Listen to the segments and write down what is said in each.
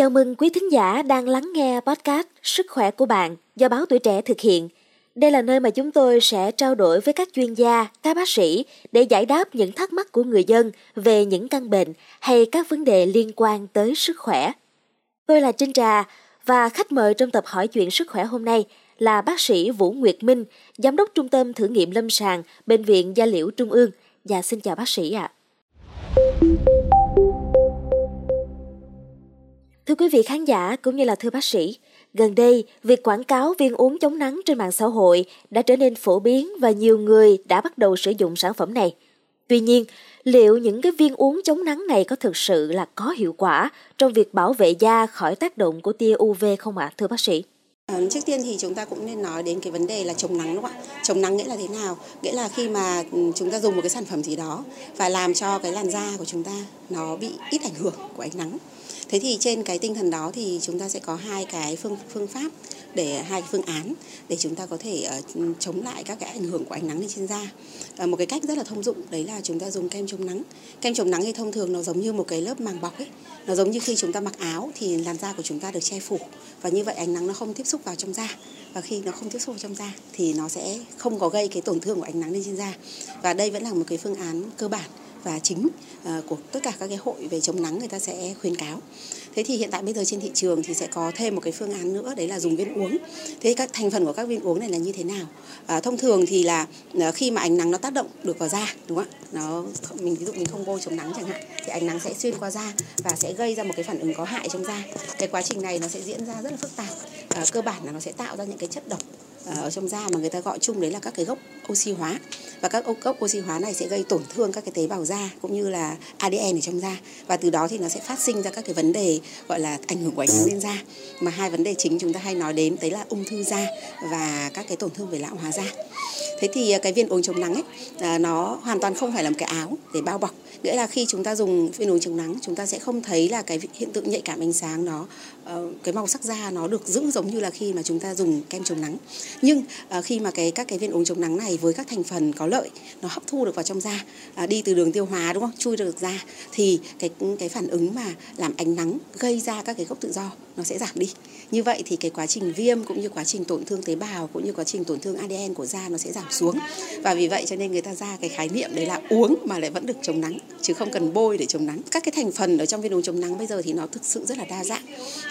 Chào mừng quý thính giả đang lắng nghe podcast Sức khỏe của bạn do báo Tuổi Trẻ thực hiện. Đây là nơi mà chúng tôi sẽ trao đổi với các chuyên gia, các bác sĩ để giải đáp những thắc mắc của người dân về những căn bệnh hay các vấn đề liên quan tới sức khỏe. Tôi là Trinh Trà và khách mời trong tập hỏi chuyện sức khỏe hôm nay là bác sĩ Vũ Nguyệt Minh, giám đốc trung tâm thử nghiệm lâm sàng Bệnh viện Gia Liễu Trung ương. Và xin chào bác sĩ ạ. À. Thưa quý vị khán giả cũng như là thưa bác sĩ, gần đây việc quảng cáo viên uống chống nắng trên mạng xã hội đã trở nên phổ biến và nhiều người đã bắt đầu sử dụng sản phẩm này. Tuy nhiên, liệu những cái viên uống chống nắng này có thực sự là có hiệu quả trong việc bảo vệ da khỏi tác động của tia UV không ạ, à, thưa bác sĩ? Ờ, trước tiên thì chúng ta cũng nên nói đến cái vấn đề là chống nắng đúng không ạ? Chống nắng nghĩa là thế nào? Nghĩa là khi mà ừ, chúng ta dùng một cái sản phẩm gì đó và làm cho cái làn da của chúng ta nó bị ít ảnh hưởng của ánh nắng thế thì trên cái tinh thần đó thì chúng ta sẽ có hai cái phương phương pháp để hai phương án để chúng ta có thể uh, chống lại các cái ảnh hưởng của ánh nắng lên trên da uh, một cái cách rất là thông dụng đấy là chúng ta dùng kem chống nắng kem chống nắng thì thông thường nó giống như một cái lớp màng bọc ấy nó giống như khi chúng ta mặc áo thì làn da của chúng ta được che phủ và như vậy ánh nắng nó không tiếp xúc vào trong da và khi nó không tiếp xúc vào trong da thì nó sẽ không có gây cái tổn thương của ánh nắng lên trên da và đây vẫn là một cái phương án cơ bản và chính ờ, của tất cả các cái hội về chống nắng người ta sẽ khuyến cáo. Thế thì hiện tại bây giờ trên thị trường thì sẽ có thêm một cái phương án nữa đấy là dùng viên uống. Thế các thành phần của các viên uống này là như thế nào? À, thông thường thì là à, khi mà ánh nắng nó tác động được vào da đúng không ạ? Nó mình ví dụ mình không bôi chống nắng chẳng hạn thì ánh nắng sẽ xuyên qua da và sẽ gây ra một cái phản ứng có hại trong da. Cái quá trình này nó sẽ diễn ra rất là phức tạp. À, cơ bản là nó sẽ tạo ra những cái chất độc à, ở trong da mà người ta gọi chung đấy là các cái gốc oxy hóa và các gốc oxy hóa này sẽ gây tổn thương các cái tế bào da cũng như là ADN ở trong da. Và từ đó thì nó sẽ phát sinh ra các cái vấn đề gọi là ảnh hưởng của ánh sáng lên da. Mà hai vấn đề chính chúng ta hay nói đến đấy là ung thư da và các cái tổn thương về lão hóa da. Thế thì à, cái viên uống chống nắng ấy à, nó hoàn toàn không phải là một cái áo để bao bọc nghĩa là khi chúng ta dùng viên uống chống nắng, chúng ta sẽ không thấy là cái hiện tượng nhạy cảm ánh sáng nó ờ, cái màu sắc da nó được giữ giống như là khi mà chúng ta dùng kem chống nắng. Nhưng ờ, khi mà cái, các cái viên uống chống nắng này với các thành phần có lợi, nó hấp thu được vào trong da à, đi từ đường tiêu hóa, đúng không? Chui được ra thì cái cái phản ứng mà làm ánh nắng gây ra các cái gốc tự do nó sẽ giảm đi. Như vậy thì cái quá trình viêm cũng như quá trình tổn thương tế bào cũng như quá trình tổn thương ADN của da nó sẽ giảm xuống. Và vì vậy cho nên người ta ra cái khái niệm đấy là uống mà lại vẫn được chống nắng. night. Chứ không cần bôi để chống nắng. Các cái thành phần ở trong viên uống chống nắng bây giờ thì nó thực sự rất là đa dạng.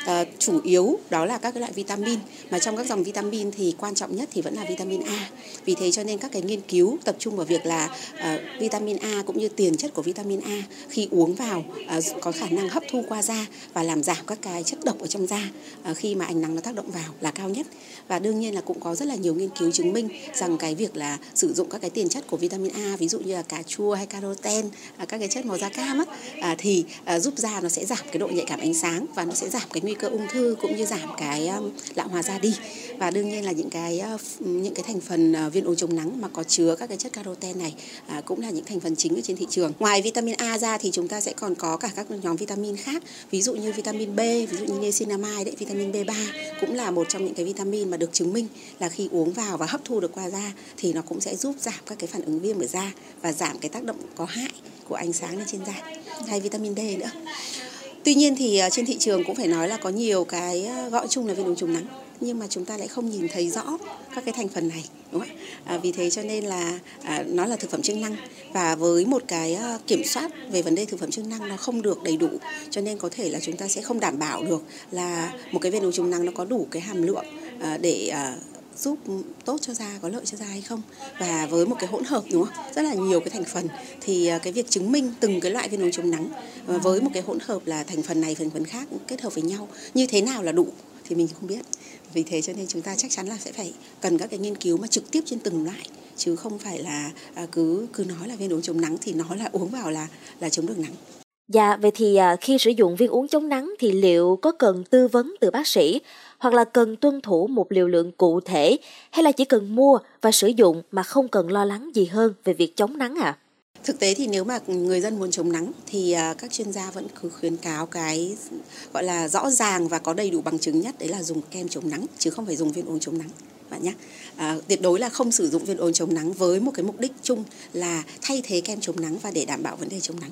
À, chủ yếu đó là các cái loại vitamin mà trong các dòng vitamin thì quan trọng nhất thì vẫn là vitamin A. Vì thế cho nên các cái nghiên cứu tập trung vào việc là à, vitamin A cũng như tiền chất của vitamin A khi uống vào à, có khả năng hấp thu qua da và làm giảm các cái chất độc ở trong da à, khi mà ánh nắng nó tác động vào là cao nhất. Và đương nhiên là cũng có rất là nhiều nghiên cứu chứng minh rằng cái việc là sử dụng các cái tiền chất của vitamin A ví dụ như là cà chua hay caroten à, các cái chất màu da cam á, à, thì à, giúp da nó sẽ giảm cái độ nhạy cảm ánh sáng và nó sẽ giảm cái nguy cơ ung thư cũng như giảm cái um, lão hóa da đi. Và đương nhiên là những cái uh, những cái thành phần uh, viên uống chống nắng mà có chứa các cái chất caroten này à, cũng là những thành phần chính ở trên thị trường. Ngoài vitamin A ra thì chúng ta sẽ còn có cả các nhóm vitamin khác ví dụ như vitamin B ví dụ như niacinamide đấy vitamin B3 cũng là một trong những cái vitamin mà được chứng minh là khi uống vào và hấp thu được qua da thì nó cũng sẽ giúp giảm các cái phản ứng viêm ở da và giảm cái tác động có hại của ánh sáng lên trên da hay vitamin D nữa. Tuy nhiên thì ờ, trên thị trường cũng phải nói là có nhiều cái ờ, gọi chung là viên uống chống nắng nhưng mà chúng ta lại không nhìn thấy rõ các cái thành phần này đúng không ạ? À, vì thế cho nên là à, nó là thực phẩm chức năng. Và với một cái ờ, kiểm soát về vấn đề thực phẩm chức năng nó không được đầy đủ cho nên có thể là chúng ta sẽ không đảm bảo được là một cái viên uống chống nắng nó có đủ cái hàm lượng à, để à, giúp tốt cho da, có lợi cho da hay không? Và với một cái hỗn hợp, đúng không? Rất là nhiều cái thành phần. Thì à, cái việc chứng minh từng cái loại viên uống chống nắng à, với một cái hỗn hợp là thành phần này, thành phần khác kết hợp với nhau, như thế nào là đủ thì mình không biết. Vì thế cho nên chúng ta chắc chắn là sẽ phải cần các cái nghiên cứu mà trực tiếp trên từng loại, chứ không phải là à, cứ cứ nói là viên uống chống nắng thì nói là uống vào là là chống được nắng. Dạ, vậy thì à, khi sử dụng viên uống chống nắng thì liệu có cần tư vấn từ bác sĩ hoặc là cần tuân thủ một liều lượng cụ thể hay là chỉ cần mua và sử dụng mà không cần lo lắng gì hơn về việc chống nắng ạ? À? Thực tế thì nếu mà người dân muốn chống nắng thì à, các chuyên gia vẫn cứ khuyến cáo cái gọi là rõ ràng và có đầy đủ bằng chứng nhất đấy là dùng kem chống nắng chứ không phải dùng viên uống chống nắng bạn nhé à, tuyệt đối là không sử dụng viên uống chống nắng với một cái mục đích chung là thay thế kem chống nắng và để đảm bảo vấn đề chống nắng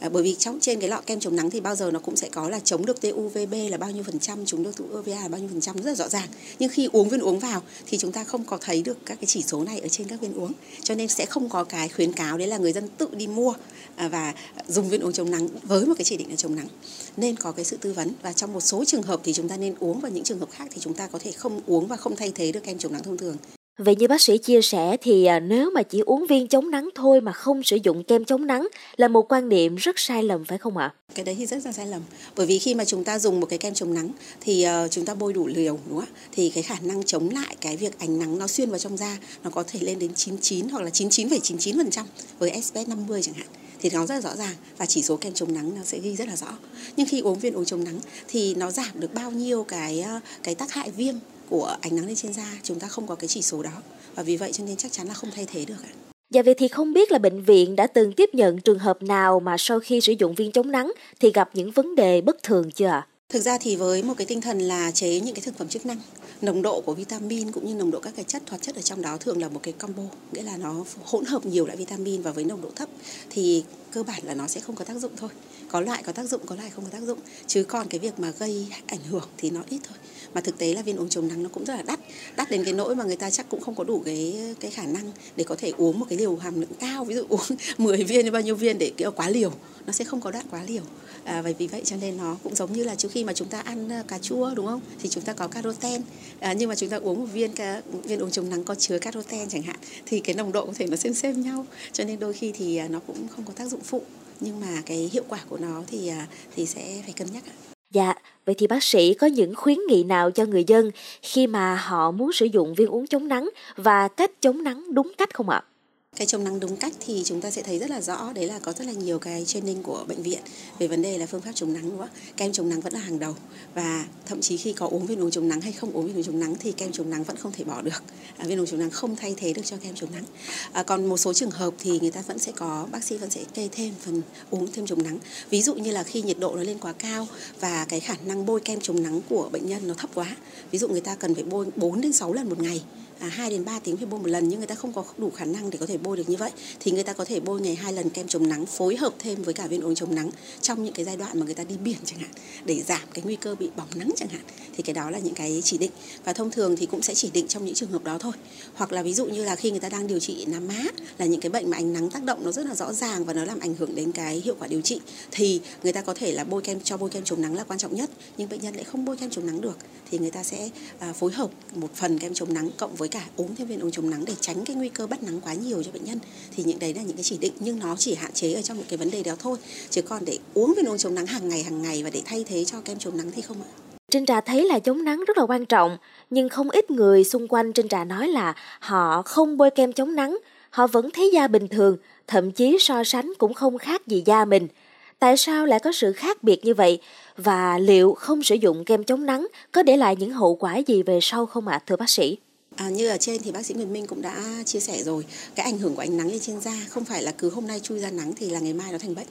À, bởi vì trong trên cái lọ kem chống nắng thì bao giờ nó cũng sẽ có là chống được TUVB là bao nhiêu phần trăm, chống được UVA là bao nhiêu phần trăm rất là rõ ràng. Nhưng khi uống viên uống vào thì chúng ta không có thấy được các cái chỉ số này ở trên các viên uống. Cho nên sẽ không có cái khuyến cáo đấy là người dân tự đi mua à, và dùng viên uống chống nắng với một cái chỉ định là chống nắng. Nên có cái sự tư vấn và trong một số trường hợp thì chúng ta nên uống và những trường hợp khác thì chúng ta có thể không uống và không thay thế được kem chống nắng thông thường. Vậy như bác sĩ chia sẻ thì à, nếu mà chỉ uống viên chống nắng thôi mà không sử dụng kem chống nắng là một quan niệm rất sai lầm phải không ạ? Cái đấy thì rất là sai lầm. Bởi vì khi mà chúng ta dùng một cái kem chống nắng thì ờ, chúng ta bôi đủ liều đúng không ạ? Thì cái khả năng chống lại cái việc ánh nắng nó xuyên vào trong da nó có thể lên đến 99 hoặc là 99,99% với SPF 50 chẳng hạn thì nó rất là rõ ràng và chỉ số kem chống nắng nó sẽ ghi rất là rõ. Nhưng khi uống viên uống chống nắng thì nó giảm được bao nhiêu cái ờ, cái tác hại viêm của ánh nắng lên trên da chúng ta không có cái chỉ số đó và vì vậy cho nên chắc chắn là không thay thế được ạ. Dạ vậy thì không biết là bệnh viện đã từng tiếp nhận trường hợp nào mà sau khi sử dụng viên chống nắng thì gặp những vấn đề bất thường chưa ạ? Thực ra thì với một cái tinh thần là chế những cái thực phẩm chức năng, nồng độ của vitamin cũng như nồng độ các cái chất hoạt chất ở trong đó thường là một cái combo, nghĩa là nó hỗn hợp nhiều loại vitamin và với nồng độ thấp thì cơ bản là nó sẽ không có tác dụng thôi. Có loại có tác dụng, có loại không có tác dụng. Chứ còn cái việc mà gây ảnh hưởng thì nó ít thôi mà thực tế là viên uống chống nắng nó cũng rất là đắt đắt đến cái nỗi mà người ta chắc cũng không có đủ cái cái khả năng để có thể uống một cái liều hàm lượng cao. Ví dụ uống 10 viên hay bao nhiêu viên để kiểu quá liều nó sẽ không có đắt quá liều. À, và vì vậy cho nên nó cũng giống như là trước khi mà chúng ta ăn ờ, cà chua đúng không? Thì chúng ta có caroten. À, nhưng mà chúng ta uống một viên viên uống chống nắng có chứa caroten chẳng hạn thì cái nồng độ có thể nó xem xem nhau. Cho nên đôi khi thì à, nó cũng không có tác dụng phụ. Nhưng mà cái hiệu quả của nó thì à, thì sẽ phải cân nhắc ạ. Dạ, vậy thì bác sĩ có những khuyến nghị nào cho người dân khi mà họ muốn sử dụng viên uống chống nắng và cách chống nắng đúng cách không ạ? Cái chống nắng đúng cách thì chúng ta sẽ thấy rất là rõ. Đấy là có rất là nhiều cái training của bệnh viện về vấn đề là phương pháp chống nắng đúng không kem chống nắng vẫn là hàng đầu. Và thậm chí khi có uống viên uống chống nắng hay không uống viên uống chống nắng thì kem chống nắng vẫn không thể bỏ được. À, viên uống chống nắng không thay thế được cho kem chống nắng. À, còn một số trường hợp thì người ta vẫn sẽ có bác sĩ vẫn sẽ kê thêm phần uống thêm chống nắng. Ví dụ như là khi nhiệt độ nó lên quá cao và cái khả năng bôi kem chống nắng của bệnh nhân nó thấp quá. Ví dụ người ta cần phải bôi 4 đến 6 lần một ngày à, 2 đến 3 tiếng phải bôi một lần nhưng người ta không có đủ khả năng để có thể bôi được như vậy. Thì người ta có thể bôi ngày hai lần kem chống nắng phối hợp thêm với cả viên uống chống nắng trong những cái giai đoạn mà người ta đi biển chẳng hạn để giảm cái nguy cơ bị bỏng nắng chẳng hạn. Thì cái đó là những cái chỉ định. Và thông thường thì cũng sẽ chỉ định trong những trường hợp đó thôi. Hoặc là ví dụ như là khi người ta đang điều trị nám má là những cái bệnh mà ánh nắng tác động nó rất là rõ ràng và nó làm ảnh hưởng đến cái hiệu quả điều trị thì người ta có thể là bôi kem cho bôi kem chống nắng là quan trọng nhất. Nhưng bệnh nhân lại không bôi kem chống nắng được thì người ta sẽ à, phối hợp một phần kem chống nắng cộng với cả uống thêm viên uống chống nắng để tránh cái nguy cơ bắt nắng quá nhiều cho bệnh nhân thì những đấy là những cái chỉ định nhưng nó chỉ hạn chế ở trong những cái vấn đề đó thôi chứ còn để uống viên uống chống nắng hàng ngày hàng ngày và để thay thế cho kem chống nắng thì không ạ Trinh Trà thấy là chống nắng rất là quan trọng, nhưng không ít người xung quanh Trinh Trà nói là họ không bôi kem chống nắng, họ vẫn thấy da bình thường, thậm chí so sánh cũng không khác gì da mình. Tại sao lại có sự khác biệt như vậy? Và liệu không sử dụng kem chống nắng có để lại những hậu quả gì về sau không ạ, à, thưa bác sĩ? À, như ở trên thì bác sĩ Nguyễn Minh cũng đã chia sẻ rồi. Cái ảnh hưởng của ánh nắng lên trên da không phải là cứ hôm nay chui ra nắng thì là ngày mai nó thành bệnh.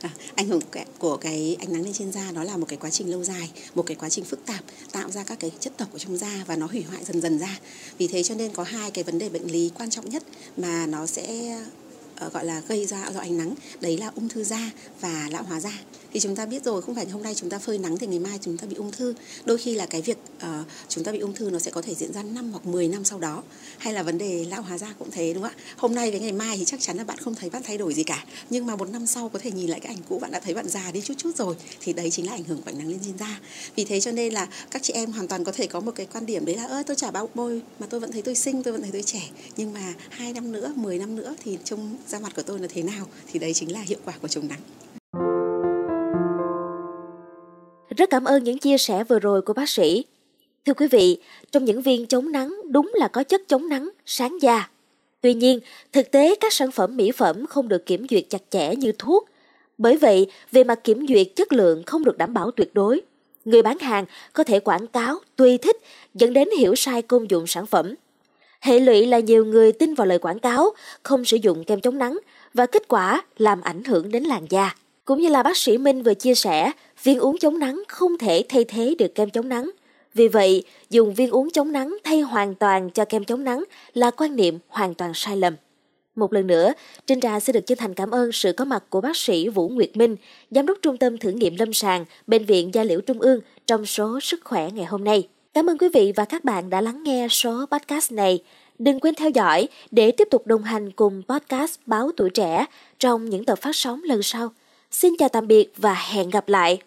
À, ảnh hưởng của cái ánh nắng lên trên da nó là một cái quá trình lâu dài một cái quá trình phức tạp tạo ra các cái chất độc ở trong da và nó hủy hoại dần dần da. Vì thế cho nên có hai cái vấn đề bệnh lý quan trọng nhất mà nó sẽ Ờ, gọi là gây ra do ánh nắng. Đấy là ung thư da và lão hóa da. Thì chúng ta biết rồi không phải hôm nay chúng ta phơi nắng thì ngày mai chúng ta bị ung thư. Đôi khi là cái việc uh, chúng ta bị ung thư nó sẽ có thể diễn ra 5 hoặc 10 năm sau đó. Hay là vấn đề lão hóa da cũng thế đúng không ạ? Hôm nay với ngày mai thì chắc chắn là bạn không thấy bạn thay đổi gì cả. Nhưng mà một năm sau có thể nhìn lại cái ảnh cũ bạn đã thấy bạn già đi chút chút rồi thì đấy chính là ảnh hưởng của ánh nắng lên trên da. Vì thế cho nên là các chị em hoàn toàn có thể có một cái quan điểm đấy là ơ tôi chả bao bôi mà tôi vẫn thấy tôi xinh tôi vẫn thấy tôi trẻ. Nhưng mà hai năm nữa 10 năm nữa thì trông da mặt của tôi là thế nào thì đấy chính là hiệu quả của chống nắng rất cảm ơn những chia sẻ vừa rồi của bác sĩ. Thưa quý vị, trong những viên chống nắng đúng là có chất chống nắng, sáng da. Tuy nhiên, thực tế các sản phẩm mỹ phẩm không được kiểm duyệt chặt chẽ như thuốc. Bởi vậy, về mặt kiểm duyệt chất lượng không được đảm bảo tuyệt đối. Người bán hàng có thể quảng cáo tùy thích dẫn đến hiểu sai công dụng sản phẩm. Hệ lụy là nhiều người tin vào lời quảng cáo, không sử dụng kem chống nắng và kết quả làm ảnh hưởng đến làn da. Cũng như là bác sĩ Minh vừa chia sẻ, viên uống chống nắng không thể thay thế được kem chống nắng. Vì vậy, dùng viên uống chống nắng thay hoàn toàn cho kem chống nắng là quan niệm hoàn toàn sai lầm. Một lần nữa, Trinh Trà xin được chân thành cảm ơn sự có mặt của bác sĩ Vũ Nguyệt Minh, Giám đốc Trung tâm Thử nghiệm Lâm sàng, Bệnh viện Gia Liễu Trung ương trong số Sức khỏe ngày hôm nay. Cảm ơn quý vị và các bạn đã lắng nghe số podcast này. Đừng quên theo dõi để tiếp tục đồng hành cùng podcast Báo Tuổi Trẻ trong những tập phát sóng lần sau. Xin chào tạm biệt và hẹn gặp lại!